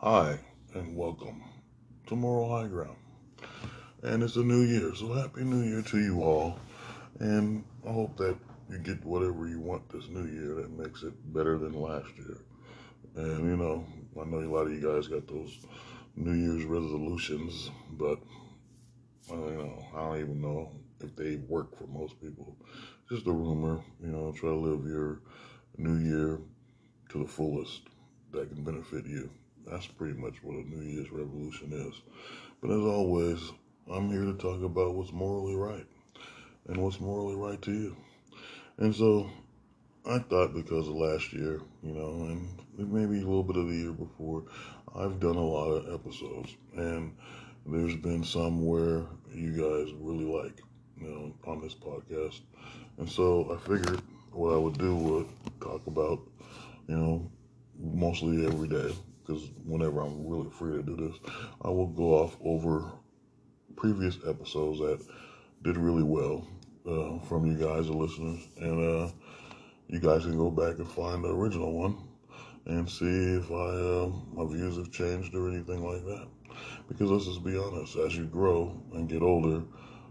Hi, and welcome to Moral High Ground. And it's a new year, so happy new year to you all. And I hope that you get whatever you want this new year that makes it better than last year. And you know, I know a lot of you guys got those New Year's resolutions, but uh, I don't know, I don't even know if they work for most people. Just a rumor, you know, try to live your new year to the fullest that can benefit you. That's pretty much what a New Year's revolution is. But as always, I'm here to talk about what's morally right and what's morally right to you. And so I thought because of last year, you know, and maybe a little bit of the year before, I've done a lot of episodes. And there's been some where you guys really like, you know, on this podcast. And so I figured what I would do would talk about, you know, mostly every day because whenever I'm really free to do this, I will go off over previous episodes that did really well uh, from you guys, the listeners, and uh, you guys can go back and find the original one and see if I uh, my views have changed or anything like that. Because let's just be honest, as you grow and get older,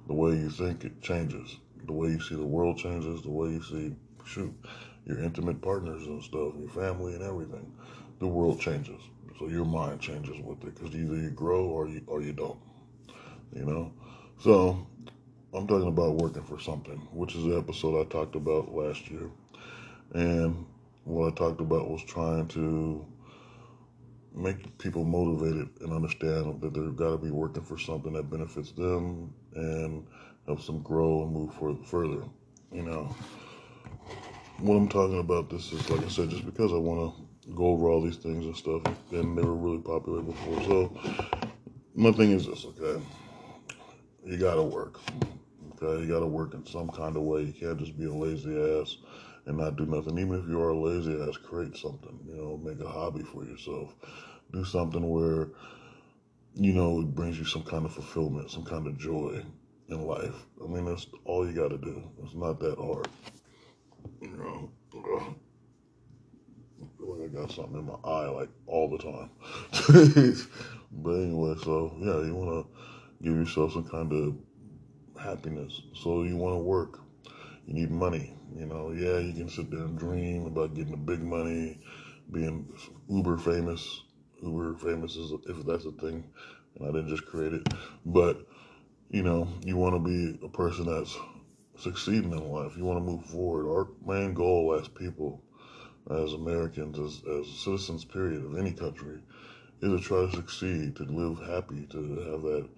the way you think it changes, the way you see the world changes, the way you see shoot your intimate partners and stuff, your family and everything the world changes. So your mind changes with it because either you grow or you or you don't. You know. So I'm talking about working for something, which is the episode I talked about last year, and what I talked about was trying to make people motivated and understand that they've got to be working for something that benefits them and helps them grow and move further. You know, what I'm talking about this is like I said, just because I want to go over all these things and stuff, and they were really popular before. So my thing is this, okay? You gotta work. Okay, you gotta work in some kind of way. You can't just be a lazy ass and not do nothing. Even if you are a lazy ass, create something. You know, make a hobby for yourself. Do something where you know it brings you some kind of fulfillment, some kind of joy in life. I mean, that's all you gotta do. It's not that hard. You know I got something in my eye like all the time. but anyway, so yeah, you want to give yourself some kind of happiness. So you want to work. You need money. You know, yeah, you can sit there and dream about getting the big money, being uber famous. Uber famous is if that's a thing, and I didn't just create it. But you know, you want to be a person that's succeeding in life. You want to move forward. Our main goal as people as Americans, as, as citizens, period, of any country, is to try to succeed, to live happy, to have that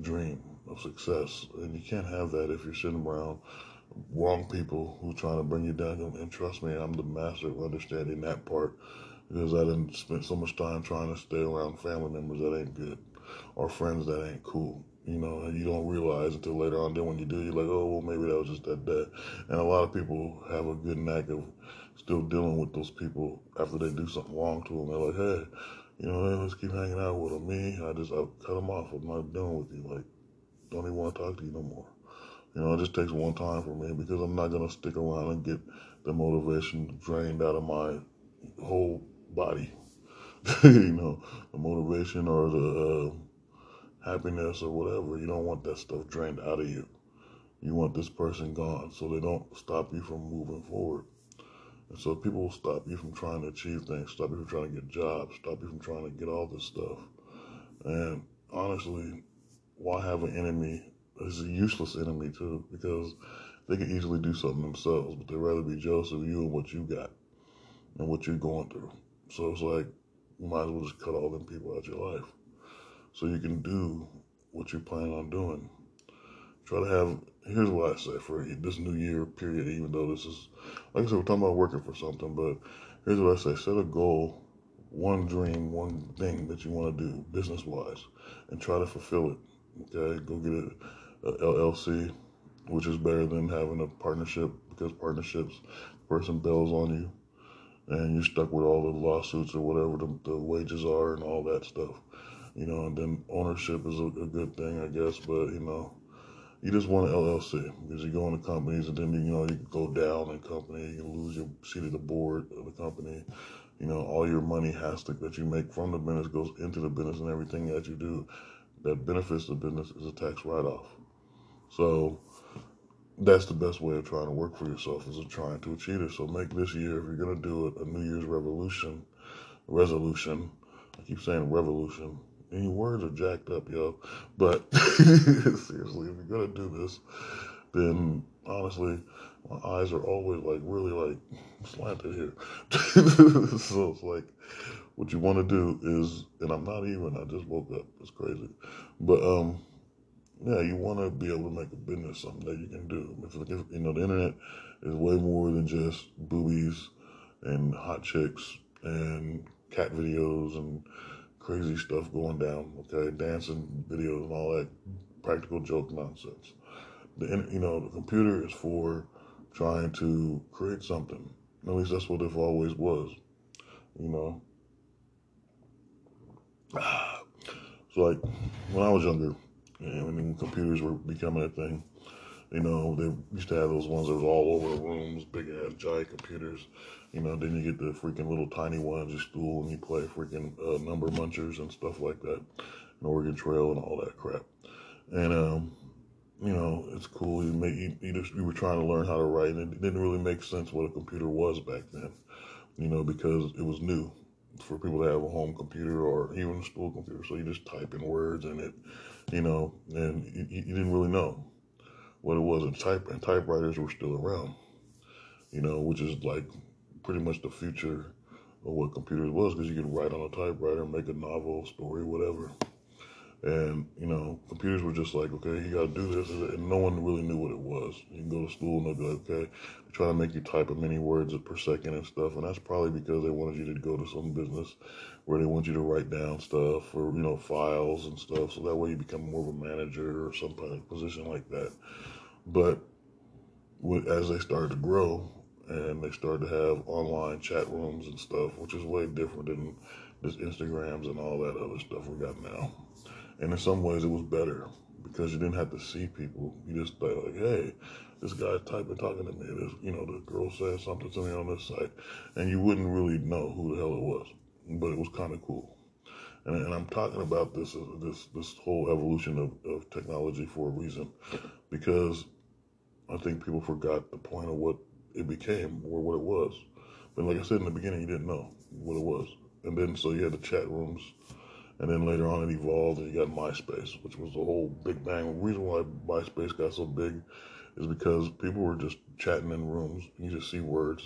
dream of success. And you can't have that if you're sitting around wrong people who trying to bring you down. And trust me, I'm the master of understanding that part because I didn't spend so much time trying to stay around family members that ain't good or friends that ain't cool. You know, you don't realize until later on. Then when you do, you're like, oh, well, maybe that was just that bad. And a lot of people have a good knack of still dealing with those people after they do something wrong to them. They're like, hey, you know, hey, let's keep hanging out with them. Me, I just I cut them off. I'm not dealing with you. Like, don't even want to talk to you no more. You know, it just takes one time for me because I'm not gonna stick around and get the motivation drained out of my whole body. you know, the motivation or the uh, happiness or whatever. You don't want that stuff drained out of you. You want this person gone so they don't stop you from moving forward. And so people will stop you from trying to achieve things, stop you from trying to get jobs, stop you from trying to get all this stuff. And honestly, why have an enemy? It's a useless enemy too, because they can easily do something themselves, but they'd rather be jealous of you and what you got and what you're going through. So it's like you might as well just cut all them people out of your life. So you can do what you plan on doing. Try to have here's what I say for this new year period, even though this is, like I said, we're talking about working for something, but here's what I say set a goal, one dream, one thing that you want to do business wise, and try to fulfill it. Okay, go get a, a LLC, which is better than having a partnership because partnerships, person bails on you and you're stuck with all the lawsuits or whatever the, the wages are and all that stuff. You know, and then ownership is a, a good thing, I guess, but you know you just want an LLC because you go into companies and then you know you go down in company, you can lose your seat at the board of the company, You know, all your money has to that you make from the business goes into the business, and everything that you do that benefits the business is a tax write off. So that's the best way of trying to work for yourself is trying to achieve it. So make this year, if you're gonna do it, a New Year's revolution, resolution. I keep saying revolution. Any words are jacked up, yo. But seriously, if you're gonna do this, then honestly, my eyes are always like really like slanted here. so it's like what you want to do is, and I'm not even. I just woke up. It's crazy, but um, yeah, you want to be able to make a business something that you can do. If, if you know the internet is way more than just boobies and hot chicks and cat videos and crazy stuff going down. Okay, dancing videos and all that practical joke nonsense. The you know the computer is for trying to create something. At least that's what it always was. You know. So like when I was younger, and when computers were becoming a thing, you know, they used to have those ones that was all over the rooms, big ass giant computers. You know, then you get the freaking little tiny ones you stool and you play freaking uh, number munchers and stuff like that, and Oregon Trail and all that crap. And um, you know, it's cool. You make you, you just you were trying to learn how to write, and it didn't really make sense what a computer was back then. You know, because it was new for people to have a home computer or even a school computer. So you just type in words in it, you know, and you, you didn't really know what it was. And type and typewriters were still around, you know, which is like pretty much the future of what computers was because you could write on a typewriter, make a novel, story, whatever. And, you know, computers were just like, okay, you got to do this. And no one really knew what it was. You can go to school and they'll be like, okay, they try to make you type a many words per second and stuff. And that's probably because they wanted you to go to some business where they want you to write down stuff or, you know, files and stuff. So that way you become more of a manager or some kind of position like that. But as they started to grow and they started to have online chat rooms and stuff, which is way different than just Instagrams and all that other stuff we got now and in some ways, it was better because you didn't have to see people. You just thought like, hey, this guy's typing, talking to me. This, you know, the girl said something to me on this site, and you wouldn't really know who the hell it was, but it was kind of cool. And, and, I'm talking about this this this whole evolution of, of technology for a reason, because I think people forgot the point of what it became or what it was. But like I said in the beginning, you didn't know what it was, and then so you had the chat rooms and then later on, it evolved, and you got MySpace, which was the whole big bang. The reason why MySpace got so big is because people were just chatting in rooms. You just see words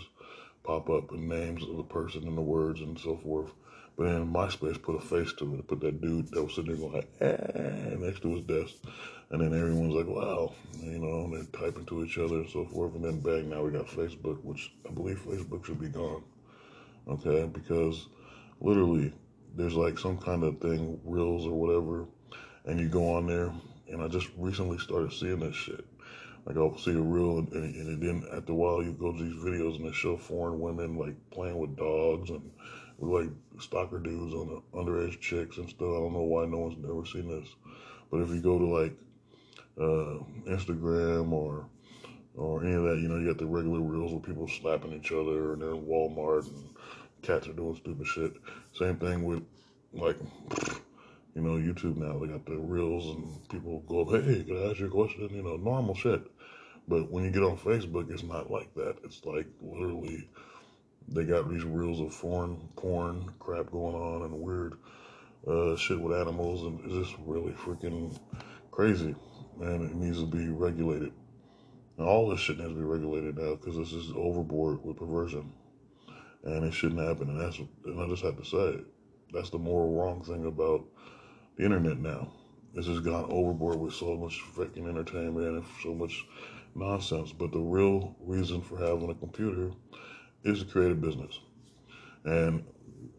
pop up and names of the person and the words and so forth. Then MySpace put a face to it, put that dude that was sitting there going, eh, next to his desk. And then everyone's like, wow, you know, and they're typing to each other and so forth. And then bang, now we got Facebook, which I believe Facebook should be gone. Okay, because literally there's like some kind of thing, reels or whatever, and you go on there, and I just recently started seeing this shit. Like I'll see a reel, and, and then after a while, you go to these videos and they show foreign women like playing with dogs and like stalker dudes on the underage chicks and stuff. I don't know why no one's never seen this, but if you go to like uh, Instagram or or any of that, you know, you got the regular reels where people slapping each other, and they're in Walmart and cats are doing stupid shit. Same thing with like you know YouTube now. They got the reels and people go, "Hey, can I ask you a question?" You know, normal shit. But when you get on Facebook, it's not like that. It's like literally they got these reels of foreign porn crap going on and weird uh, shit with animals, and it's just really freaking crazy. And it needs to be regulated. And all this shit needs to be regulated now because this is overboard with perversion and it shouldn't happen. And that's and I just have to say, that's the moral wrong thing about the internet now. It's just gone overboard with so much freaking entertainment and so much nonsense. But the real reason for having a computer is a business, and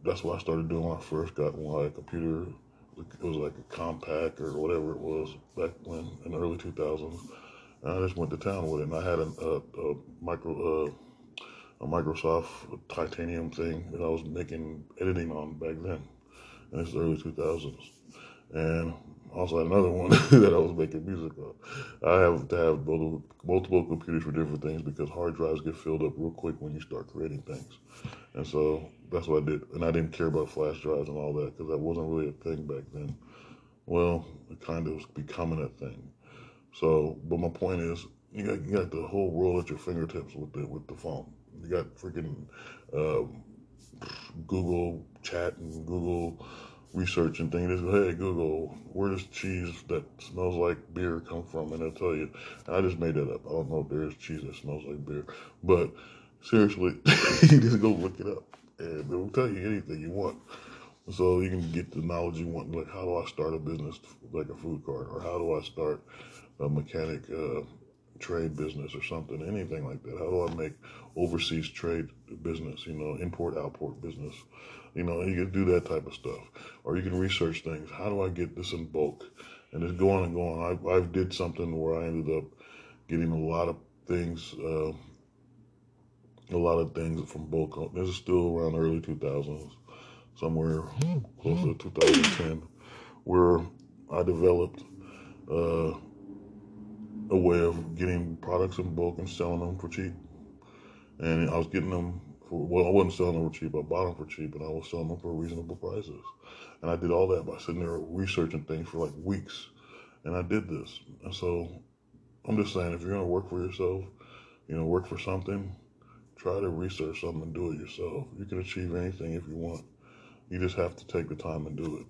that's what I started doing when I first got my computer. It was like a Compaq or whatever it was back when in the early 2000s. And I just went to town with it, and I had a, a, a micro. Uh, a Microsoft titanium thing that I was making editing on back then, and it's the early 2000s. and also another one that I was making music on. I have to have multiple, multiple computers for different things because hard drives get filled up real quick when you start creating things. And so that's what I did. And I didn't care about flash drives and all that because that wasn't really a thing back then. Well, it kind of was becoming a thing. So, but my point is, you got you got the whole world at your fingertips with the with the phone. You got freaking um, Google Chat and Google research and things. Hey Google, where does cheese that smells like beer come from? And it'll tell you. I just made that up. I don't know if there is cheese that smells like beer, but seriously, you just go look it up, and it will tell you anything you want. So you can get the knowledge you want. Like, how do I start a business like a food cart, or how do I start a mechanic uh, trade business or something, anything like that? How do I make overseas trade business? You know, import outport business. You know, you can do that type of stuff, or you can research things. How do I get this in bulk? And it's going and going. I I've did something where I ended up getting a lot of things. Uh, a lot of things from bulk. This is still around early 2000s somewhere close to 2010, where I developed uh, a way of getting products in bulk and selling them for cheap. And I was getting them for, well, I wasn't selling them for cheap, I bought them for cheap, and I was selling them for reasonable prices. And I did all that by sitting there researching things for like weeks. And I did this. And so I'm just saying, if you're to work for yourself, you know, work for something, try to research something and do it yourself. You can achieve anything if you want. You just have to take the time and do it.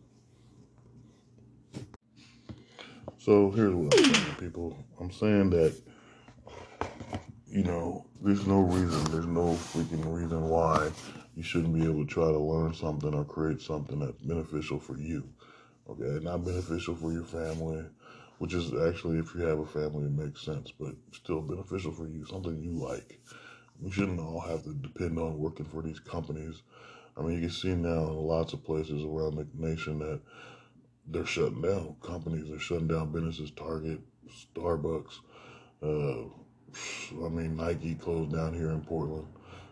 So here's what I'm saying, people. I'm saying that, you know, there's no reason, there's no freaking reason why you shouldn't be able to try to learn something or create something that's beneficial for you. Okay, not beneficial for your family, which is actually, if you have a family, it makes sense, but still beneficial for you, something you like. We shouldn't all have to depend on working for these companies I mean, you can see now in lots of places around the nation that they're shutting down companies. They're shutting down businesses. Target, Starbucks. Uh, I mean, Nike closed down here in Portland,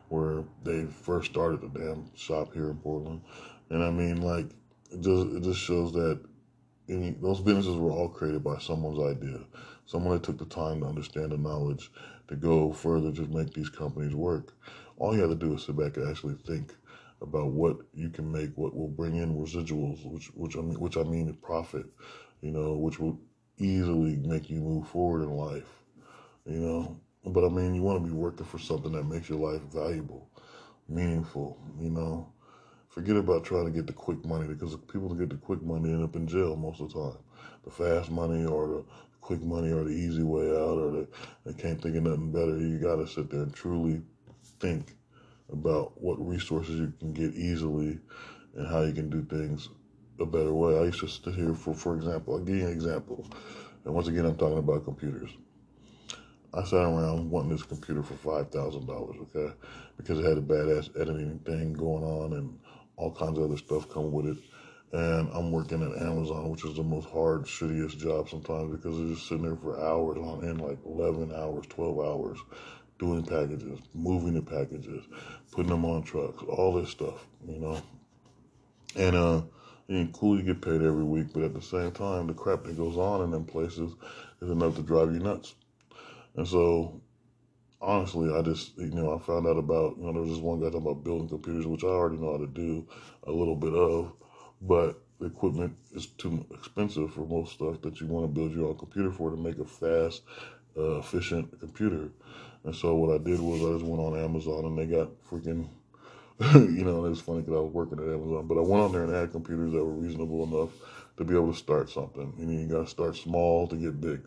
where they first started the damn shop here in Portland. And I mean, like, it just it just shows that any, those businesses were all created by someone's idea. Someone that took the time to understand the knowledge to go further to make these companies work. All you have to do is sit back and actually think about what you can make, what will bring in residuals, which which I mean, which I mean profit, you know, which will easily make you move forward in life, you know. But I mean, you want to be working for something that makes your life valuable, meaningful, you know. Forget about trying to get the quick money because people that get the quick money end up in jail most of the time. The fast money or the quick money or the easy way out or the, they can't think of nothing better. You got to sit there and truly think about what resources you can get easily and how you can do things a better way. I used to sit here for, for example, I'll give you an example. And once again, I'm talking about computers. I sat around wanting this computer for five thousand dollars, okay, because it had a badass editing thing going on and all kinds of other stuff come with it. And I'm working at Amazon, which is the most hard, shittiest job sometimes because they're just sitting there for hours on end, like 11 hours, 12 hours, doing packages, moving the packages, putting them on trucks, all this stuff, you know. And uh, it's cool you get paid every week, but at the same time, the crap that goes on in them places is enough to drive you nuts. And so, honestly, I just, you know, I found out about, you know, there was this one guy talking about building computers, which I already know how to do a little bit of, but the equipment is too expensive for most stuff that you want to build your own computer for to make a fast, uh, efficient computer. And so what I did was I just went on Amazon and they got freaking, you know, it was funny because I was working at Amazon, but I went on there and had computers that were reasonable enough to be able to start something. You know, you got to start small to get big.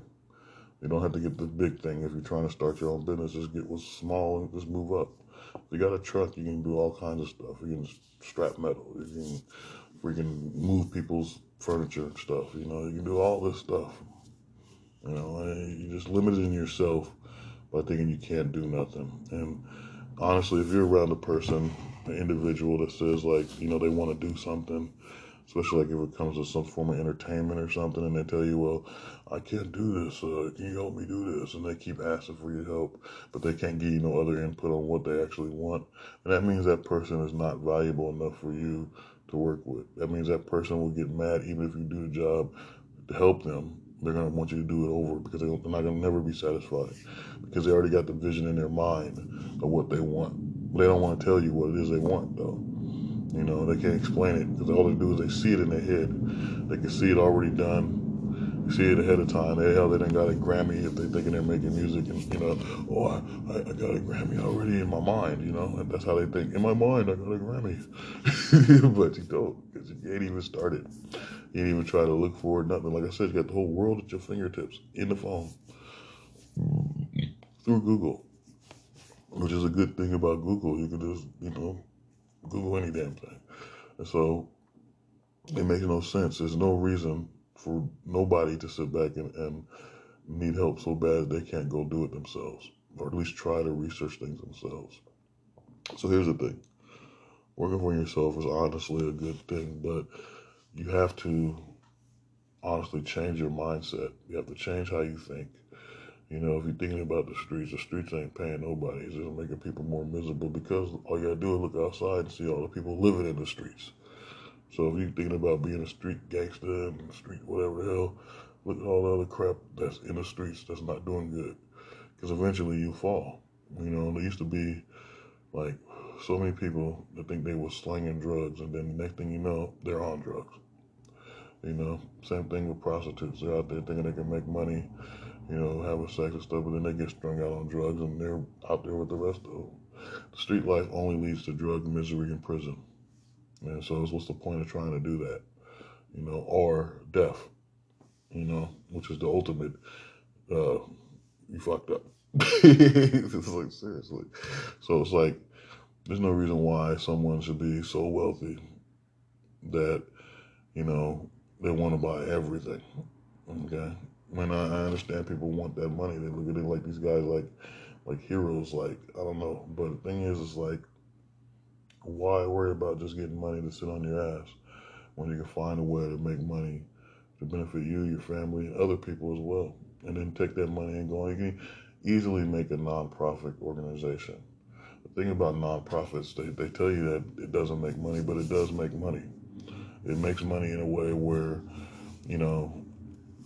You don't have to get the big thing if you're trying to start your own business. Just get what's small and just move up. If you got a truck, you can do all kinds of stuff. You can strap metal. You can freaking move people's furniture and stuff. You know, you can do all this stuff. You know, you're just limiting yourself by thinking you can't do nothing. And honestly, if you're around a person, an individual that says like, you know, they want to do something, especially like if it comes to some form of entertainment or something, and they tell you, well, I can't do this. Uh, can you help me do this? And they keep asking for your help, but they can't give you no other input on what they actually want. And that means that person is not valuable enough for you to work with. That means that person will get mad even if you do the job to help them. They're gonna want you to do it over because they're not gonna never be satisfied because they already got the vision in their mind of what they want. They don't want to tell you what it is they want though. You know, they can't explain it because all they do is they see it in their head. They can see it already done They see it ahead of time. They hell they done got a Grammy if they thinking they're making music and you know, oh I, I got a Grammy already in my mind, you know, and that's how they think. In my mind I got a Grammy. but you don't, because you ain't even started. You ain't even try to look for it, nothing. Like I said, you got the whole world at your fingertips in the phone. Mm. Through Google. Which is a good thing about Google. You can just, you know, Google any damn thing. And so it makes no sense. There's no reason for nobody to sit back and, and need help so bad they can't go do it themselves, or at least try to research things themselves. So here's the thing working for yourself is honestly a good thing, but you have to honestly change your mindset. You have to change how you think. You know, if you're thinking about the streets, the streets ain't paying nobody. It's just making people more miserable because all you gotta do is look outside and see all the people living in the streets. So if you're thinking about being a street gangster and street whatever the hell, look at all the other crap that's in the streets that's not doing good. Because eventually you fall. You know, there used to be like so many people that think they were slinging drugs, and then the next thing you know, they're on drugs. You know, same thing with prostitutes. They're out there thinking they can make money, you know, having sex and stuff, but then they get strung out on drugs and they're out there with the rest of them. The street life only leads to drug misery and prison. And so what's the point of trying to do that? You know, or death, you know, which is the ultimate, uh, you fucked up. it's like, seriously. So it's like, there's no reason why someone should be so wealthy that, you know, they want to buy everything. Okay. When I, I understand people want that money, they look at it like these guys like, like heroes. Like I don't know, but the thing is, is like why worry about just getting money to sit on your ass when you can find a way to make money to benefit you, your family, other people as well, and then take that money and go. You can easily make a nonprofit organization. The thing about nonprofits, they, they tell you that it doesn't make money, but it does make money. It makes money in a way where, you know,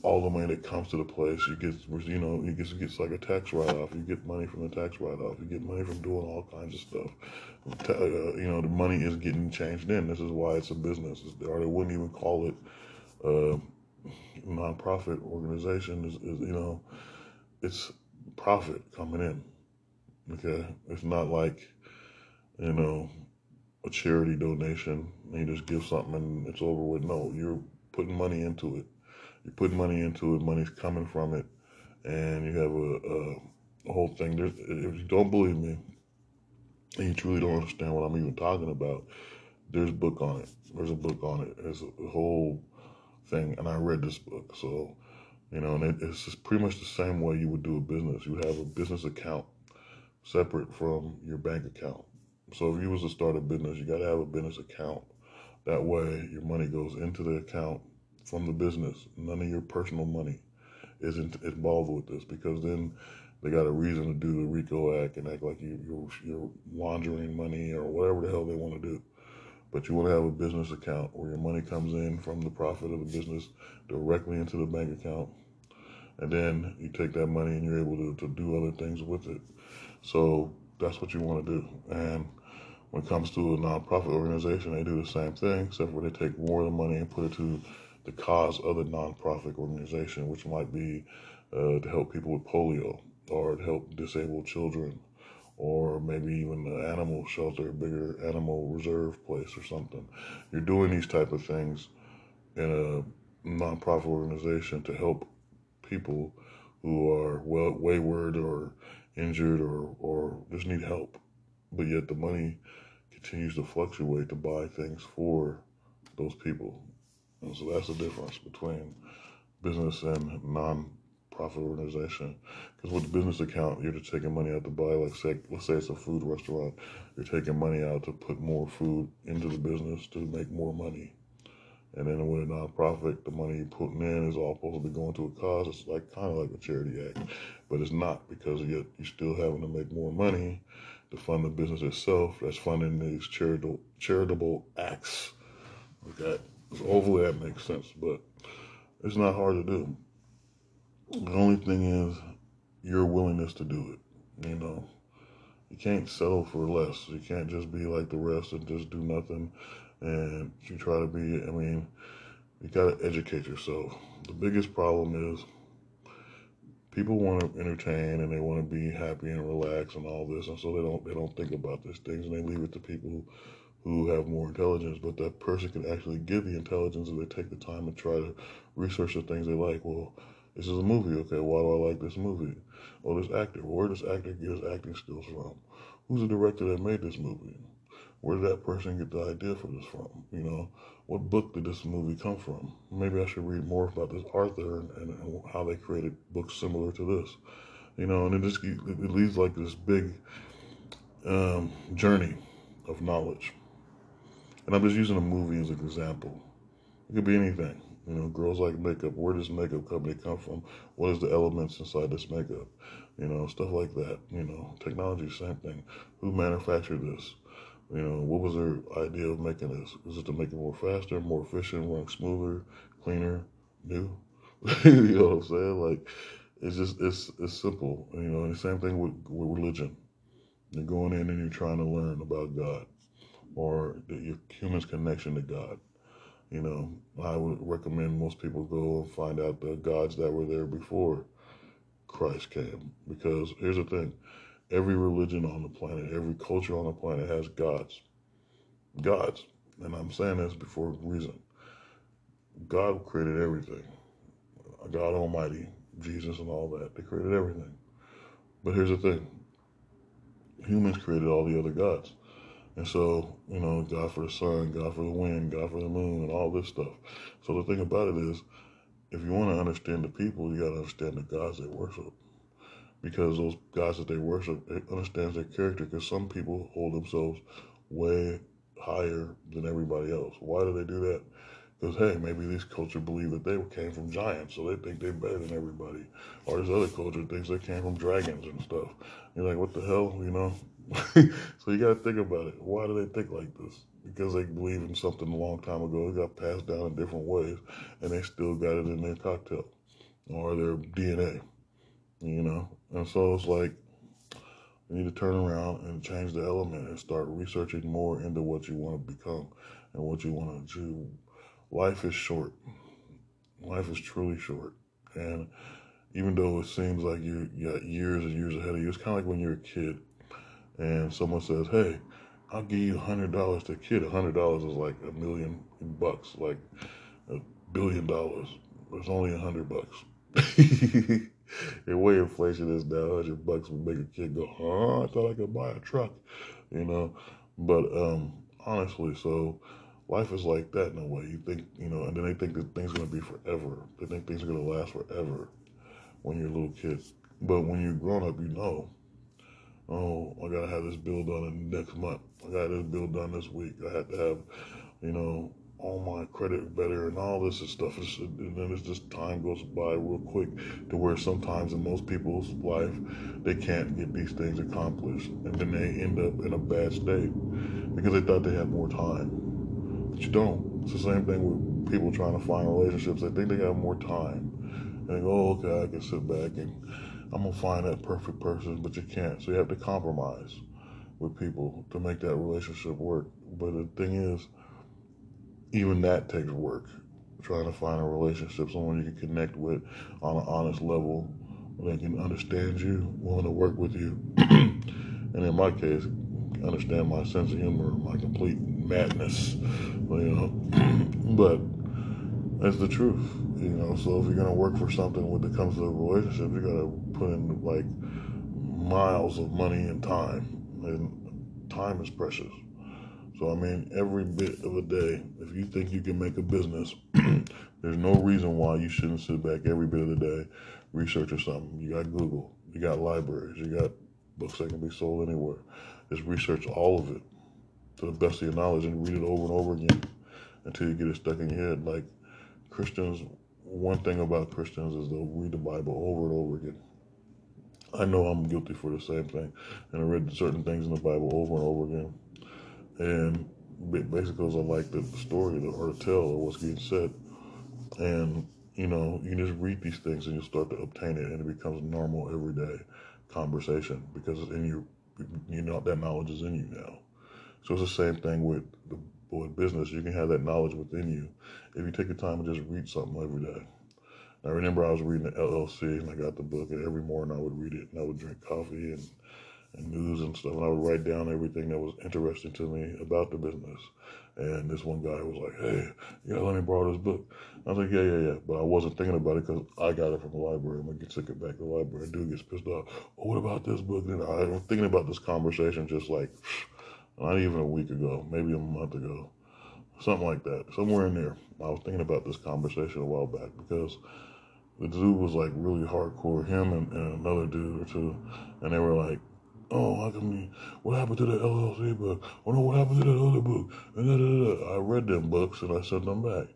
all the money that comes to the place, you get, you know, you get gets like a tax write off. You get money from the tax write off. You get money from doing all kinds of stuff. Uh, you know, the money is getting changed in. This is why it's a business, or they wouldn't even call it a nonprofit organization. Is, is you know, it's profit coming in. Okay, it's not like you know a charity donation. And you just give something and it's over with. No, you're putting money into it you put money into it, money's coming from it, and you have a, a, a whole thing. There's, if you don't believe me, and you truly don't understand what I'm even talking about, there's a book on it. There's a book on it. There's a, whole thing, and I read this book. So, you know, and it, it's pretty much the same way you would do a business. You have a business account separate from your bank account. So if you was to start a business, you got to have a business account. That way, your money goes into the account from the business. None of your personal money is involved with this because then they got a reason to do the RICO Act and act like you, you're, you're laundering money or whatever the hell they want to do. But you want to have a business account where your money comes in from the profit of the business directly into the bank account. And then you take that money and you're able to, to do other things with it. So that's what you want to do. And when it comes to a nonprofit organization, they do the same thing, except for they take more of the money and put it to the cause of the nonprofit organization, which might be uh, to help people with polio or to help disabled children or maybe even an animal shelter, a bigger animal reserve place or something. You're doing these type of things in a nonprofit organization to help people who are well wayward or injured or, or just need help. But yet the money continues to fluctuate to buy things for those people. And so that's the difference between business and non-profit organization. Because with the business account, you're just taking money out to buy, like say, let's say it's a food restaurant. You're taking money out to put more food into the business to make more money. And then with a nonprofit, the money you're putting in is all supposed to be going to a cause. It's like kind of like a charity act, but it's not because yet you're still having to make more money to fund the business itself. That's funding these charitable charitable acts Okay, so hopefully that makes sense, but it's not hard to do. The only thing is your willingness to do it. You know, you can't settle for less. You can't just be like the rest and just do nothing. And you try to be. I mean, you got to educate yourself. The biggest problem is people want to entertain and they want to be happy and relax and all this, and so they don't they don't think about these things and they leave it to people who have more intelligence. But that person can actually give the intelligence if they take the time and try to research the things they like. Well, this is a movie. Okay, why do I like this movie? Oh, this actor. Where does actor get his acting skills from? Who's the director that made this movie? Where did that person get the idea for this from? You know, what book did this movie come from? Maybe I should read more about this author and, and how they created books similar to this. You know, and it just it leads like this big um, journey of knowledge. And I'm just using a movie as an example. It could be anything. You know, girls like makeup. Where does makeup company come from? What is the elements inside this makeup? You know, stuff like that. You know, technology, same thing. Who manufactured this? You know, what was their idea of making this? Was it to make it more faster, more efficient, run smoother, cleaner, new? you know what I'm saying? Like, it's just it's it's simple. You know, and the same thing with, with religion. You're going in and you're trying to learn about God or the, your human's connection to God. You know, I would recommend most people go and find out the gods that were there before Christ came. Because here's the thing every religion on the planet, every culture on the planet has gods. Gods. And I'm saying this before reason. God created everything. God Almighty, Jesus, and all that. They created everything. But here's the thing humans created all the other gods. And so, you know, God for the sun, God for the wind, God for the moon, and all this stuff. So the thing about it is, if you want to understand the people, you got to understand the gods they worship. Because those gods that they worship, it understands their character. Because some people hold themselves way higher than everybody else. Why do they do that? Because hey, maybe this culture believe that they came from giants, so they think they're better than everybody. Or this other culture thinks they came from dragons and stuff. You're like, what the hell, you know? so you got to think about it. Why do they think like this? Because they believe in something a long time ago. It got passed down in different ways, and they still got it in their cocktail or their DNA. You know, and so it's like you need to turn around and change the element and start researching more into what you want to become and what you want to do. Life is short. Life is truly short, and even though it seems like you got years and years ahead of you, it's kind of like when you're a kid and someone says, "Hey, I'll give you hundred dollars to a kid. Hundred dollars is like a million bucks, like a billion dollars. It's only a hundred bucks. the way inflation is now, hundred bucks would make a kid go, "Huh? I thought I could buy a truck," you know. But um, honestly, so life is like that in a way. You think, you know, and then they think that things are gonna be forever. They think things are gonna last forever when you're a little kid. But when you're grown up, you know oh, I gotta have this bill done in the next month. I got this bill done this week. I had to have, you know, all my credit better and all this and stuff. and then it's just time goes by real quick to where sometimes in most people's life they can't get these things accomplished, and then they end up in a bad state because they thought they had more time, but you don't. It's the same thing with people trying to find relationships. They think they have more time, and they go, oh, okay, I can sit back and I'm gonna find that perfect person, but you can't. So you have to compromise with people to make that relationship work. But the thing is, even that takes work. Trying to find a relationship, someone you can connect with on an honest level, they can understand you, willing to work with you, and in my case, understand my sense of humor, my complete madness, you know. but that's the truth, you know. So if you're gonna work for something when it comes to a relationship, you gotta put in like miles of money and time, and time is precious. So I mean, every bit of a day, if you think you can make a business, there's no reason why you shouldn't sit back every bit of the day, researching something. You got Google, you got libraries, you got books that can be sold anywhere. Just research all of it to the best of your knowledge and read it over and over again until you get it stuck in your head. Like Christians, one thing about Christians is they'll read the Bible over and over again. I know I'm guilty for the same thing, and I read certain things in the Bible over and over again. And basically because I like the story or the tale or what's being said. And, you know, you just read these things and you start to obtain it and it becomes normal everyday conversation because in you, you know, that knowledge is in you now. So it's the same thing with the with business. You can have that knowledge within you if you take the time to just read something every day. I remember I was reading the LLC and I got the book and every morning I would read it and I would drink coffee and and news and stuff, and I would write down everything that was interesting to me about the business. And this one guy was like, "Hey, you gotta let me borrow this book." I was like, "Yeah, yeah, yeah," but I wasn't thinking about it because I got it from the library. I'm gonna get it back to the library. Dude gets pissed off. Oh, what about this book? And I was thinking about this conversation just like not even a week ago, maybe a month ago, something like that, somewhere in there. I was thinking about this conversation a while back because the dude was like really hardcore, him and, and another dude or two, and they were like, oh, how come you, what happened to the LLC book? Oh no, what happened to that other book? And da, da, da. I read them books and I sent them back.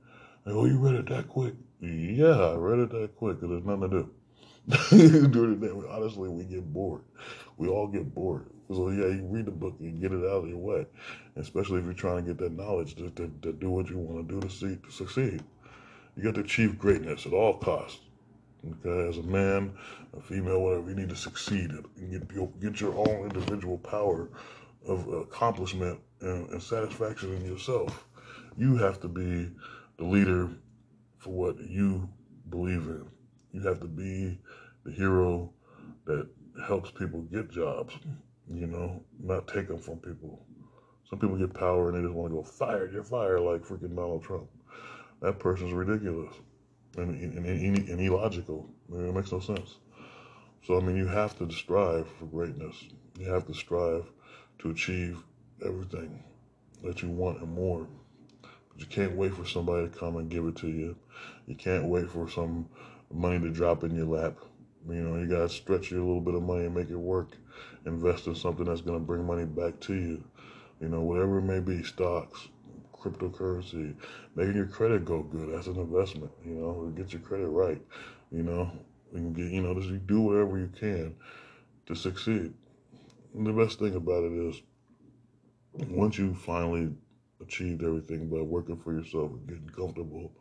And, oh, you read it that quick? Yeah, I read it that quick because there's nothing to do. During the day, honestly, we get bored. We all get bored. So yeah, you read the book and get it out of your way, especially if you're trying to get that knowledge to, to, to do what you want to do to see to succeed. You got to achieve greatness at all costs. Okay, as a man, a female, whatever, you need to succeed and get, get your own individual power of accomplishment and, and satisfaction in yourself. You have to be the leader for what you believe in. You have to be the hero that helps people get jobs, you know, not take them from people. Some people get power and they just want to go fired, you're fired, like freaking Donald Trump. That person's ridiculous and, and, and, and illogical. it makes no sense. So, I mean, you have to strive for greatness. You have to strive to achieve everything that you want and more. But you can't wait for somebody to come and give it to you. You can't wait for some money to drop in your lap. You know, you got to stretch your little bit of money and make it work. Invest in something that's going to bring money back to you. You know, whatever it may be, stocks, cryptocurrency, making your credit go good. That's an investment, you know, get your credit right, you know, and get, you know, just do whatever you can to succeed. And the best thing about it is once you finally achieved everything by working for yourself and getting comfortable,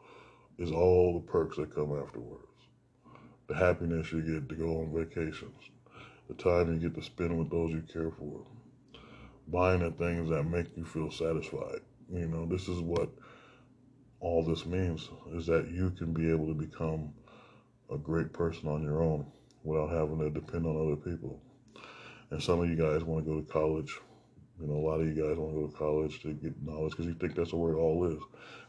is all the perks that come afterwards. The happiness you get to go on vacations, the time you get to spend with those you care for, buying the things that make you feel satisfied. You know, this is what all this means is that you can be able to become a great person on your own without having to depend on other people. And some of you guys want to go to college. You know, a lot of you guys want to go to college to get knowledge because you think that's where it all is.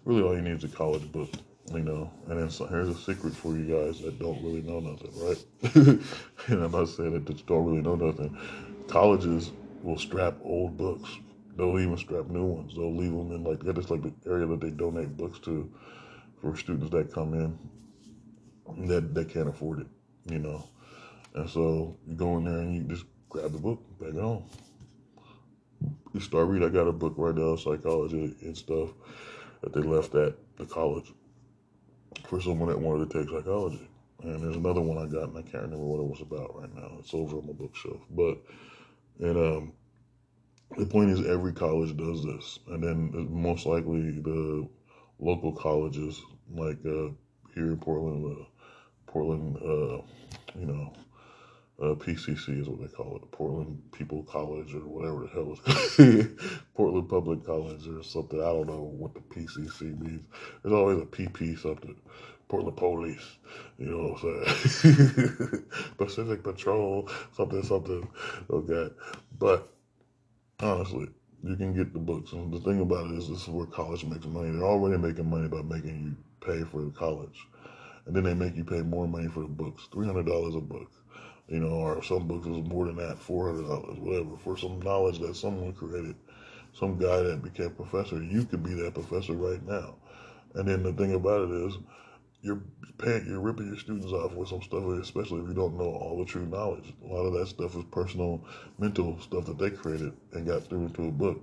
Really, all you need is a college book, you know. And then so, here's a secret for you guys that don't really know nothing, right? and I'm not saying that you don't really know nothing. Colleges will strap old books They'll even strap new ones. They'll leave them in like that's like the area that they donate books to for students that come in that that can't afford it, you know. And so you go in there and you just grab the book, it home. You start reading. I got a book right now, psychology and stuff that they left at the college for someone that wanted to take psychology. And there's another one I got, and I can't remember what it was about right now. It's over on my bookshelf, but and um, the point is every college does this and then most likely the local colleges like uh, here in portland uh, portland uh, you know uh, PCC is what they call it, Portland People College or whatever the hell it's Portland Public College or something. I don't know what the PCC means. There's always a PP something. Portland Police, you know what I'm saying? Pacific Patrol, something, something. Okay, but Honestly, you can get the books. And the thing about it is, this is where college makes money. They're already making money by making you pay for the college. And then they make you pay more money for the books $300 a book. You know, or some books is more than that, $400, whatever, for some knowledge that someone created. Some guy that became professor. You could be that professor right now. And then the thing about it is, you're paying, you're ripping your students off with some stuff, especially if you don't know all the true knowledge. A lot of that stuff is personal, mental stuff that they created and got through into a book.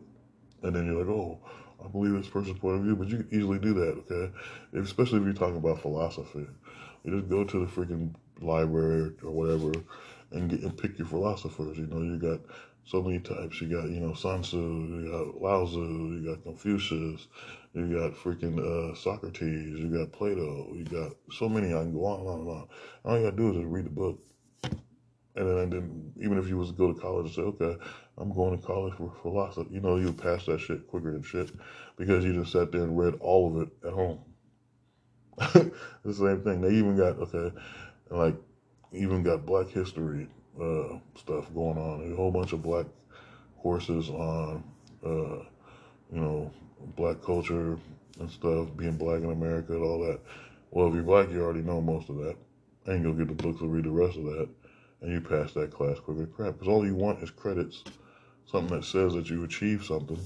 And then you're like, oh, I believe this person's point of view, but you can easily do that, okay? If, especially if you're talking about philosophy. You just go to the freaking library or whatever and get and pick your philosophers. You know, you got so many types. You got, you know, Sun Tzu, you got Lao Tzu, you got Confucius, you got freaking uh, Socrates, you got Plato, you got so many. I can go on and on and on. All you gotta do is just read the book. And then, and then even if you was to go to college and say, okay, I'm going to college for philosophy, you know, you pass that shit quicker than shit because you just sat there and read all of it at home. the same thing. They even got, okay, like, even got black history uh, stuff going on. A whole bunch of black courses on, uh, you know, black culture and stuff, being black in America and all that. Well, if you're black, you already know most of that. And you'll get the books to read the rest of that, and you pass that class quicker crap. Because all you want is credits, something that says that you achieved something,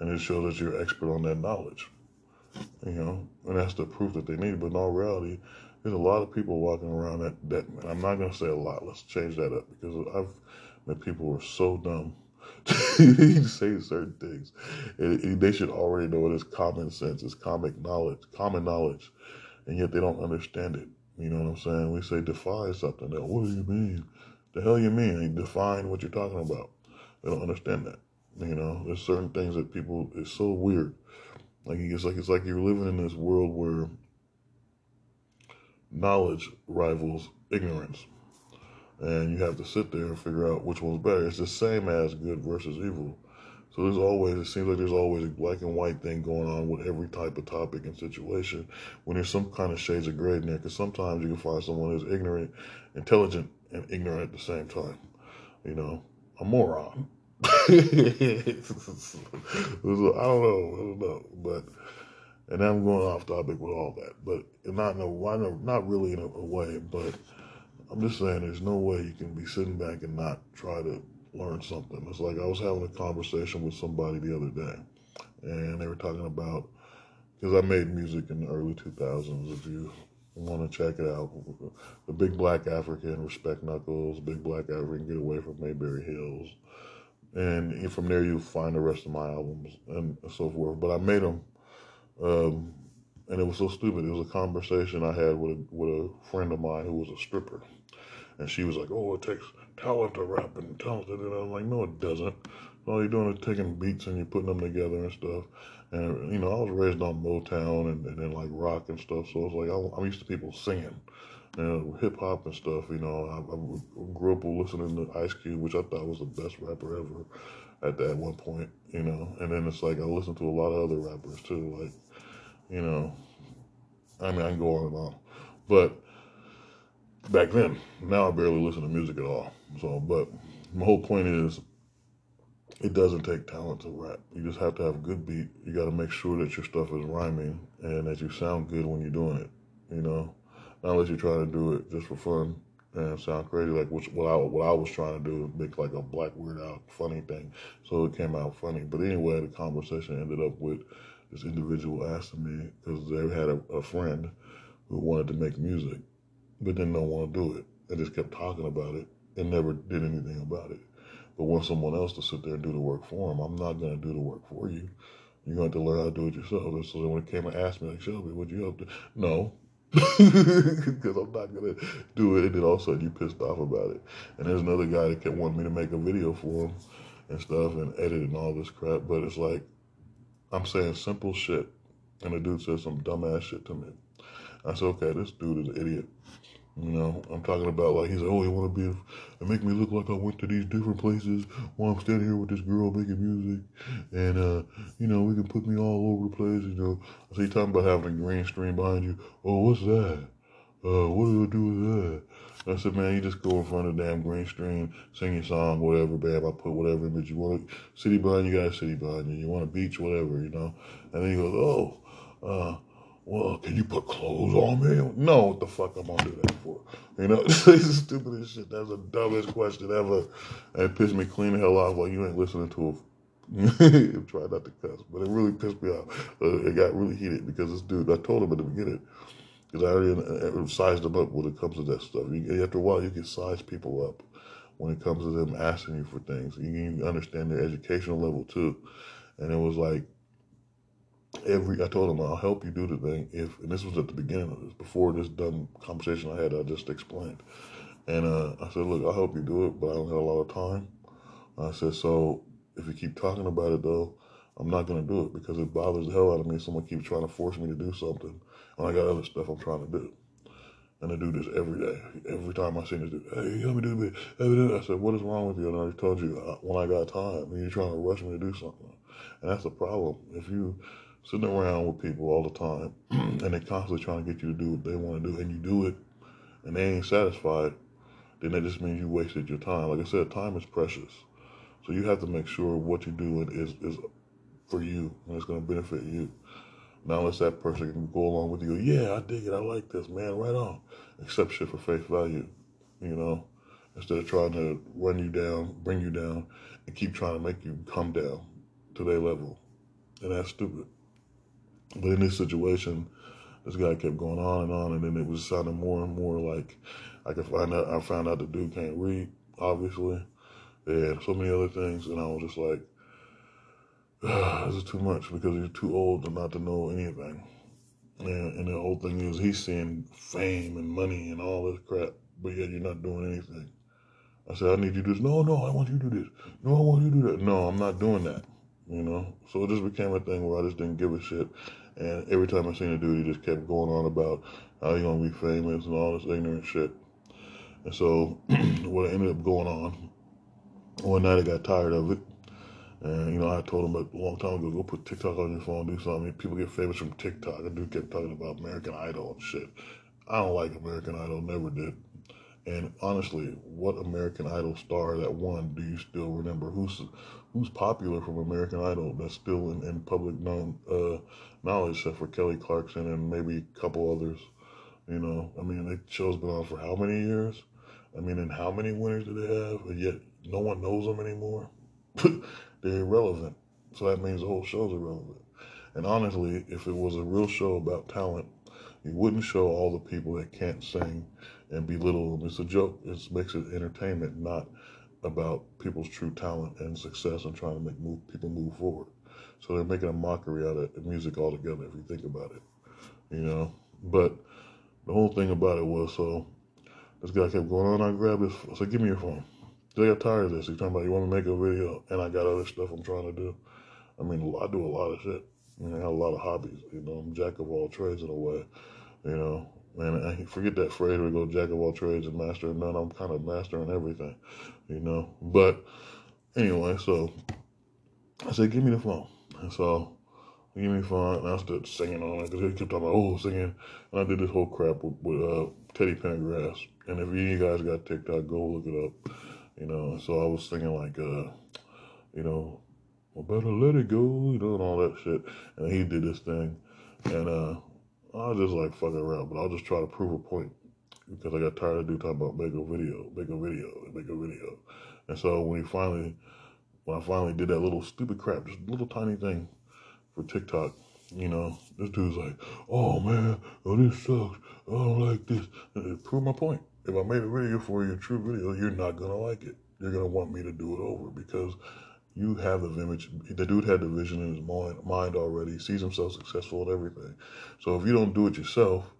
and it shows that you're expert on that knowledge. You know, and that's the proof that they need. But in all reality, there's a lot of people walking around that, that I'm not going to say a lot. Let's change that up because I've met people who are so dumb to say certain things. They should already know it is common sense, it's common knowledge, common knowledge, and yet they don't understand it. You know what I'm saying? We say define something. Now, what do you mean? The hell you mean? Define what you're talking about. They don't understand that. You know, there's certain things that people it's so weird. Like it's like it's like you're living in this world where knowledge rivals ignorance. And you have to sit there and figure out which one's better. It's the same as good versus evil. So there's always, it seems like there's always a black and white thing going on with every type of topic and situation when there's some kind of shades of gray in there. Because sometimes you can find someone who's ignorant, intelligent, and ignorant at the same time. You know, a moron. I don't know. I don't know. But and I'm going off topic with all that, but not in a, not really in a, way, but I'm just saying there's no way you can be sitting back and not try to learn something. It's like I was having a conversation with somebody the other day, and they were talking about because I made music in the early 2000s. If you want to check it out, the Big Black African, Respect Knuckles, Big Black African, Get Away from Mayberry Hills, and from there you'll find the rest of my albums and so forth. But I made them um, and it was so stupid. It was a conversation I had with a, with a friend of mine who was a stripper. And she was like, oh, it takes talent to rap and talent. And I'm like, no, it doesn't. All you're doing is taking beats and you're putting them together and stuff. And, you know, I was raised on Motown and, and then like rock and stuff. So it's like, I, I'm used to people singing. Know, hip hop and stuff, you know, I, I grew up listening to Ice Cube, which I thought was the best rapper ever at that one point, you know. And then it's like I listened to a lot of other rappers too, like you know, I mean, I can go on and on. But back then, now I barely listen to music at all. So, but my whole point is, it doesn't take talent to rap. You just have to have a good beat. You got to make sure that your stuff is rhyming and that you sound good when you're doing it. You know, not unless you're trying to do it just for fun and sound crazy, like which, what I what I was trying to do, make like a Black Weird out funny thing, so it came out funny. But anyway, the conversation ended up with this individual asked me because they had a, a, friend who wanted to make music, but didn't want to do it, and just kept talking about it and never did anything about it. But want someone else to sit there and do the work for them. I'm not going to do the work for you. You're going to have to learn how to do it yourself. So when it came and asked me, like, Shelby, what you up to? No, because I'm not gonna do it. And then all of a sudden you pissed off about it. And there's another guy that kept wanting me to make a video for him and stuff and edit and all this crap. But it's like I'm saying simple shit, and the dude says some dumbass shit to me. I said, okay, this dude is an idiot. You know, I'm talking about like he's like, oh, you want to be, and make me look like I went to these different places while I'm standing here with this girl making music, and uh, you know, we can put me all over the place. You know, so you talking about having a green screen behind you. Oh, what's that? Uh, what do I do with that? I said, man, you just go in front of the damn green screen, sing your song, whatever, bam, I put whatever image you want. City behind you, got a city behind you. You want a beach, whatever, you know. And then he goes, oh, uh, well, can you put clothes on me? No, what the fuck I'm gonna do that for? You know, it's the stupidest shit. That's the dumbest question ever. And it pissed me clean the hell off. Like you ain't listening to it. Try not to cuss, but it really pissed me off. Uh, it got really heated because this dude. I told him at the beginning because I already uh, sized them up when it comes to that stuff. You, after a while, you can size people up when it comes to them asking you for things. You can understand their educational level too. And it was like every I told him I'll help you do the thing if and this was at the beginning of this before this dumb conversation I had I just explained. And uh, I said, look, I'll help you do it, but I don't have a lot of time. I said, so if you keep talking about it though, I'm not gonna do it because it bothers the hell out of me. Someone keeps trying to force me to do something, and I got other stuff I'm trying to do. And I do this every day. Every time I see this dude, hey, help me do this. I said, what is wrong with you? And I told you uh, when I got time, and you're trying to rush me to do something. And that's the problem. If you sitting around with people all the time, and they constantly trying to get you to do what they want to do, and you do it, and they ain't satisfied, then that just means you wasted your time. Like I said, time is precious. So you have to make sure what you're doing is, is for you and it's going to benefit you. Now, unless that person can go along with you, yeah, I dig it, I like this, man, right on. Accept shit for face value, you know, instead of trying to run you down, bring you down, and keep trying to make you come down to their level. And that's stupid. But in this situation, this guy kept going on and on, and then it was sounding more and more like I could find out. I found out the dude can't read, obviously, and so many other things, and I was just like, this is too much because he's too old to not to know anything. And, and the whole thing is he's seeing fame and money and all this crap, but yet you're not doing anything. I said, I need you to do this. No, no, I want you to do this. No, I want you to do that. No, I'm not doing that. You know? So it just became a thing where I just didn't give a shit. And every time I seen a dude, he just kept going on about how he gonna be famous and all this ignorant shit. And so what ended up going on, one night I got tired of it. And you know, I told him a long time ago, go put TikTok on your phone, do something. People get famous from TikTok. I do kept talking about American Idol and shit. I don't like American Idol, never did. And honestly, what American Idol star that won do you still remember? Who's who's popular from American Idol that's still in, in public known uh, knowledge, except for Kelly Clarkson and maybe a couple others. You know, I mean, the show's been on for how many years? I mean, and how many winners do they have? And yet no one knows them anymore. they're irrelevant. So that means the whole show's irrelevant. And honestly, if it was a real show about talent, you wouldn't show all the people that can't sing and belittle them. It's a joke. It makes it entertainment, not about people's true talent and success and trying to make move, people move forward. So they're making a mockery out of music altogether, if you think about it. You know, but the whole thing about it was so this guy kept going on. I grabbed his. Said, "Give me your phone." They got tired of this. He's talking about you want to make a video, and I got other stuff I'm trying to do. I mean, I do a lot of shit. I, have a lot of hobbies. You know, I'm jack of all trades in a way. You know, and I forget that phrase we go jack of all trades and master of none. I'm kind of mastering everything. You know, but anyway, so I said, give me the phone. And so give me the phone, and I started singing on it because he kept talking about oh singing, and I did this whole crap with, with uh, Teddy Pendergrass. And if you guys got TikTok, go look it up. You know, so I was thinking like, uh, you know, I better let it go, you know, and all that shit. And he did this thing, and uh, I was just like fucking around, but I'll just try to prove a point because I got tired of doing talking about make a video, make a video, make a video. And so when he finally, when I finally did that little stupid crap, just little tiny thing for TikTok, you know, this dude's like, oh man, oh this sucks, I don't like this. And it proved my point if I made a video for you, a true video, you're not gonna like it. You're gonna want me to do it over because you have the image. The dude had the vision in his mind, mind already. sees himself successful at everything. So if you don't do it yourself,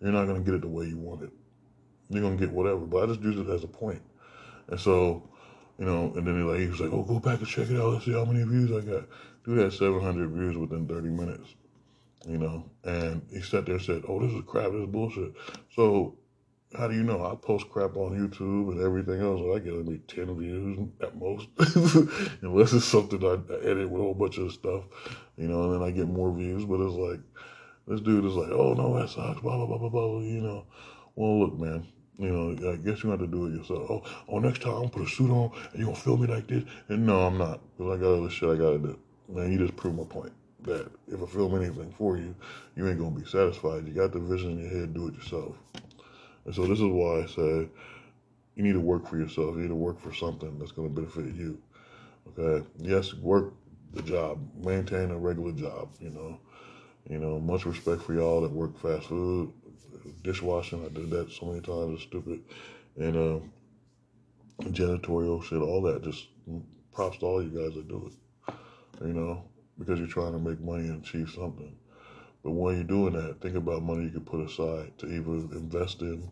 you're not gonna get it the way you want it. You're gonna get whatever. But I just use it as a point. And so, you know, and then he like he was like, "Oh, go back and check it out. Let's see how many views I got." Dude had 700 views within 30 minutes. You know, and he sat there and said, "Oh, this is crap. This is bullshit." So how do you know? I post crap on YouTube and everything else. And I get maybe 10 views at most. Unless it's something I edit with a whole bunch of stuff, you know, and then I get more views. But it's like, this dude is like, oh, no, that sucks, blah, blah, blah, blah, blah, you know. Well, look, man, you know, I guess you have to do it yourself. Oh, oh, next time I'm gonna put a suit on and you gonna film me like this. And no, I'm not. Because I got other shit I gotta do. Man, you just proved my point. That if I film anything for you, you ain't gonna be satisfied. You got the vision in your head, do it yourself. And so this is why I say you need to work for yourself. You need to work for something that's going to benefit you. Okay. Yes, work the job, maintain a regular job. You know, you know. Much respect for y'all that work fast food, dishwashing. I did that so many times. It's stupid. And uh, janitorial shit, all that. Just props to all you guys that do it. You know, because you're trying to make money and achieve something. But when you're doing that, think about money you could put aside to either invest in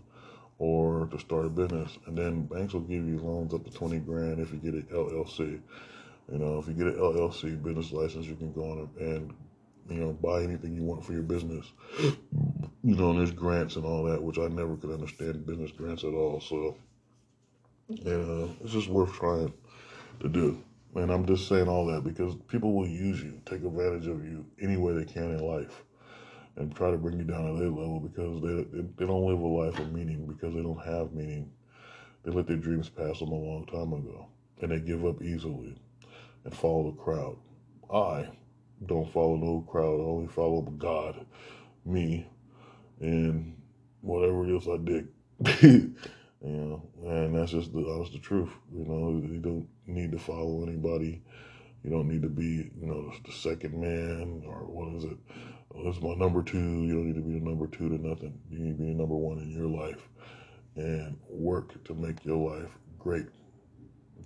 or to start a business. And then banks will give you loans up to 20 grand if you get an LLC. You know, if you get an LLC business license, you can go on and, you know, buy anything you want for your business. You know, there's grants and all that, which I never could understand business grants at all. So, yeah, it's just worth trying to do. And I'm just saying all that because people will use you, take advantage of you any way they can in life, and try to bring you down to their level because they, they, they don't live a life of meaning because they don't have meaning. They let their dreams pass them a long time ago, and they give up easily and follow the crowd. I don't follow no crowd. I only follow God, me, and whatever else I dig. You know, and that's just the that's the truth. You know, you don't need to follow anybody. You don't need to be, you know, the second man or what is it? Oh, this is my number two. You don't need to be the number two to nothing. You need to be the number one in your life and work to make your life great.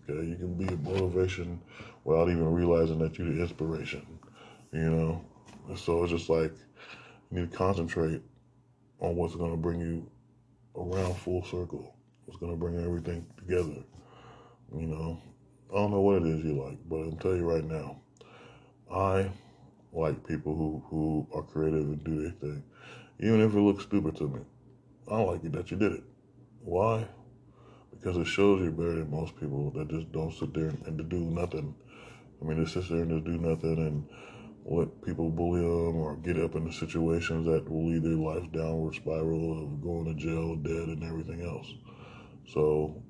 Okay, you can be a motivation without even realizing that you're the inspiration. You know, so it's just like you need to concentrate on what's going to bring you around full circle what's going to bring everything together. You know, I don't know what it is you like, but I'll tell you right now, I like people who, who are creative and do their thing. Even if it looks stupid to me, I like it that you did it. Why? Because it shows you're better than most people that just don't sit there and, and do nothing. I mean, they sit there and just do nothing and let people bully them or get up into situations that will lead their life downward spiral of going to jail, dead, and everything else. So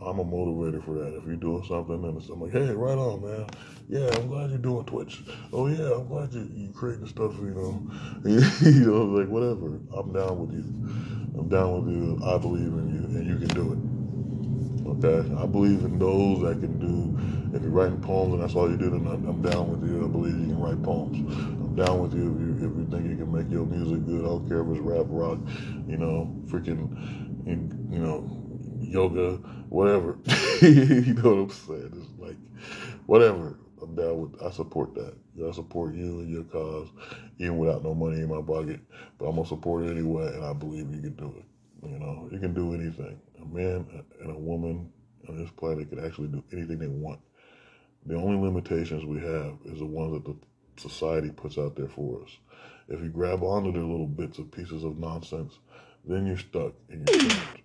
I'm a motivator for that. If you're doing something and I'm like, hey, right on, man. Yeah, I'm glad you're doing Twitch. Oh yeah, I'm glad you you creating stuff. You know, you know, like whatever. I'm down with you. I'm down with you. I believe in you, and you can do it. Okay, I believe in those that can do. If you're writing poems and that's all you do, then I'm, I'm down with you. I believe you can write poems. I'm down with you if you if you think you can make your music good. I don't care if it's rap, rock, you know, freaking, you know, yoga, whatever. you know what I'm saying? It's like, whatever. I'm down with. I support that. I support you and your cause, even without no money in my pocket. But I'm gonna support it anyway, and I believe you can do it. You know, you can do anything. A man and a woman on this planet can actually do anything they want. The only limitations we have is the ones that the society puts out there for us. If you grab onto their little bits of pieces of nonsense, then you're stuck and you're trapped.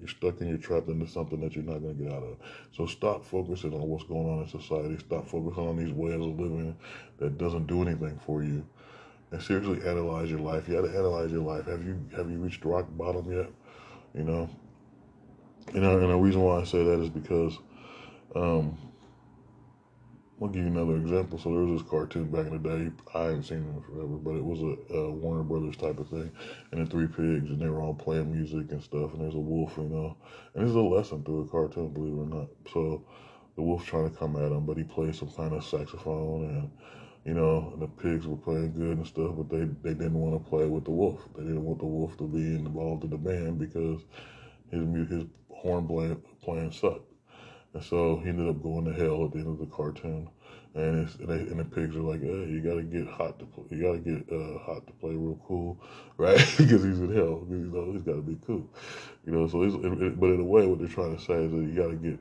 You're stuck and you're trapped into something that you're not going to get out of. So stop focusing on what's going on in society. Stop focusing on these ways of living that doesn't do anything for you. And seriously analyze your life. You got to analyze your life. Have you have you reached rock bottom yet? You know. You know, and the reason why I say that is because um, I'll give you another example. So there was this cartoon back in the day. I haven't seen it forever, but it was a, a, Warner Brothers type of thing, and the three pigs, and they were all playing music and stuff. And there's a wolf, you know, and there's a lesson through a cartoon, believe it or not. So the wolf's trying to come at him, but he plays some kind of saxophone, and you know, and the pigs were playing good and stuff, but they they didn't want to play with the wolf. They didn't want the wolf to be involved in the band because his his horn playing, playing sucked. And so he ended up going to hell at the end of the cartoon. And it's and, they, and the pigs are like, hey, you gotta get hot to play. You gotta get uh, hot to play real cool, right? because he's in hell. You know, he's got to be cool. You know, so it, but in a way, what they're trying to say is that you gotta get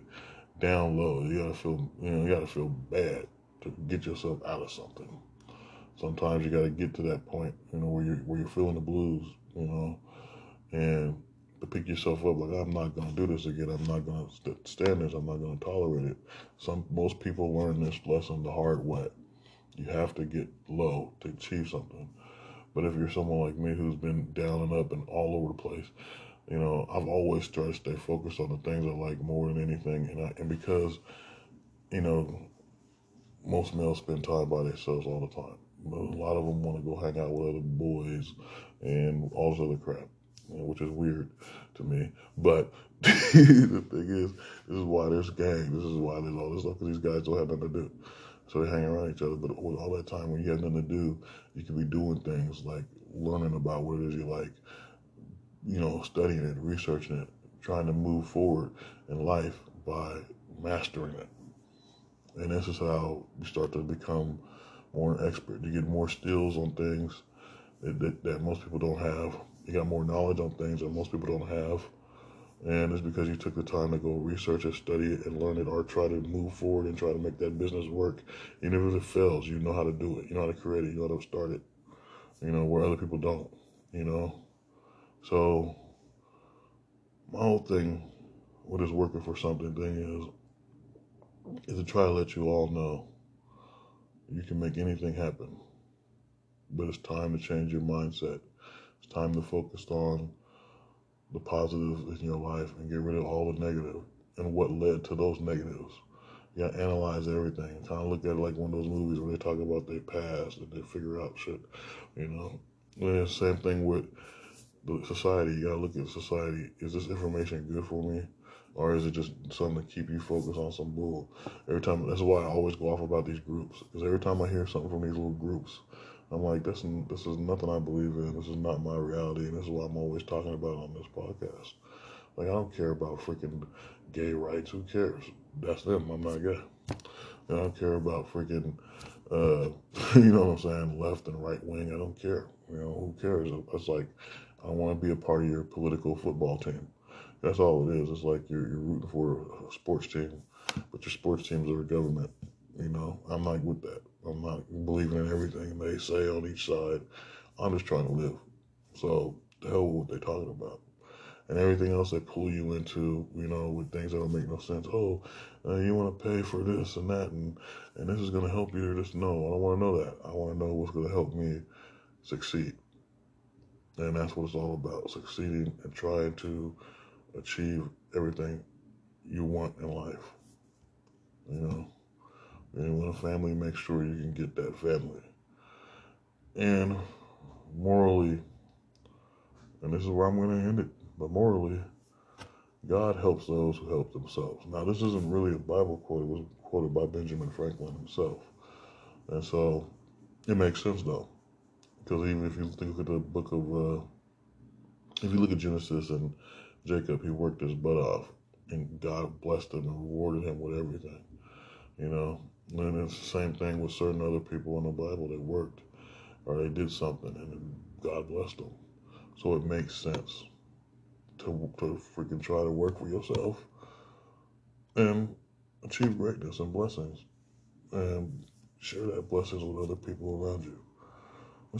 down low. You gotta feel, you know, you gotta feel bad to get yourself out of something. Sometimes you gotta get to that point, you know, where you're where you're feeling the blues, you know, and to pick yourself up like I'm not gonna do this again. I'm not gonna st- stand this. I'm not gonna tolerate it. Some most people learn this lesson the hard way. You have to get low to achieve something. But if you're someone like me who's been down and up and all over the place, you know, I've always tried to stay focused on the things I like more than anything. And I, and because, you know, most males spend time by themselves all the time. A lot of them want to go hang out with other boys and all this other crap which is weird to me. But the thing is, this is why there's gang. This is why there's all this stuff because these guys don't have nothing to do. So they hang around each other. But all that time when you have nothing to do, you can be doing things like learning about what it is you like, you know, studying it, researching it, trying to move forward in life by mastering it. And this is how you start to become more an expert. You get more skills on things that, that, that most people don't have. You got more knowledge on things that most people don't have. And it's because you took the time to go research it, study it, and learn it, or try to move forward and try to make that business work. Even if it fails, you know how to do it. You know how to create it. You know how to start it. You know, where other people don't. You know? So, my whole thing with this working for something thing is, is to try to let you all know you can make anything happen. But it's time to change your mindset. It's time to focus on the positives in your life and get rid of all the negative and what led to those negatives. You gotta analyze everything kind of look at it like one of those movies where they talk about their past and they figure out shit, you know. And same thing with the society. You gotta look at society. Is this information good for me? Or is it just something to keep you focused on some bull? Every time, that's why I always go off about these groups. Because every time I hear something from these little groups, I'm like, this, this is nothing I believe in. This is not my reality. And this is what I'm always talking about on this podcast. Like, I don't care about freaking gay rights. Who cares? That's them. I'm not gay. I don't care about freaking, uh, you know what I'm saying, left and right wing. I don't care. You know, who cares? It's like, I want to be a part of your political football team. That's all it is. It's like you're, you're rooting for a sports team, but your sports teams are a government. You know, I'm not with that. I'm not believing in everything they say on each side. I'm just trying to live. So the hell with what they're talking about. And everything else they pull you into, you know, with things that don't make no sense. Oh, uh, you want to pay for this and that, and and this is going to help you. This, no, I don't want to know that. I want to know what's going to help me succeed. And that's what it's all about: succeeding and trying to achieve everything you want in life. And when a family, make sure you can get that family. And morally, and this is where I'm going to end it, but morally, God helps those who help themselves. Now, this isn't really a Bible quote, it was quoted by Benjamin Franklin himself. And so it makes sense, though. Because even if you look at the book of, uh, if you look at Genesis and Jacob, he worked his butt off, and God blessed him and rewarded him with everything. You know, and it's the same thing with certain other people in the Bible that worked or they did something and God blessed them. So it makes sense to, to freaking try to work for yourself and achieve greatness and blessings and share that blessings with other people around you.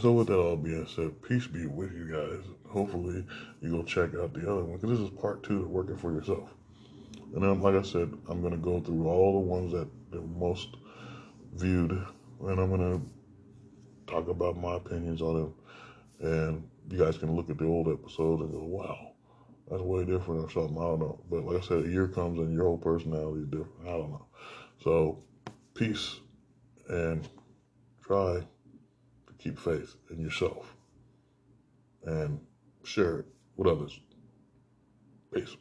So with that all being said, peace be with you guys. Hopefully you go check out the other one because this is part two of working for yourself. And then, like I said, I'm going to go through all the ones that the most viewed, and I'm gonna talk about my opinions on them. And you guys can look at the old episodes and go, "Wow, that's way different" or something. I don't know. But like I said, a year comes and your whole personality is different. I don't know. So, peace, and try to keep faith in yourself and share it with others. Peace.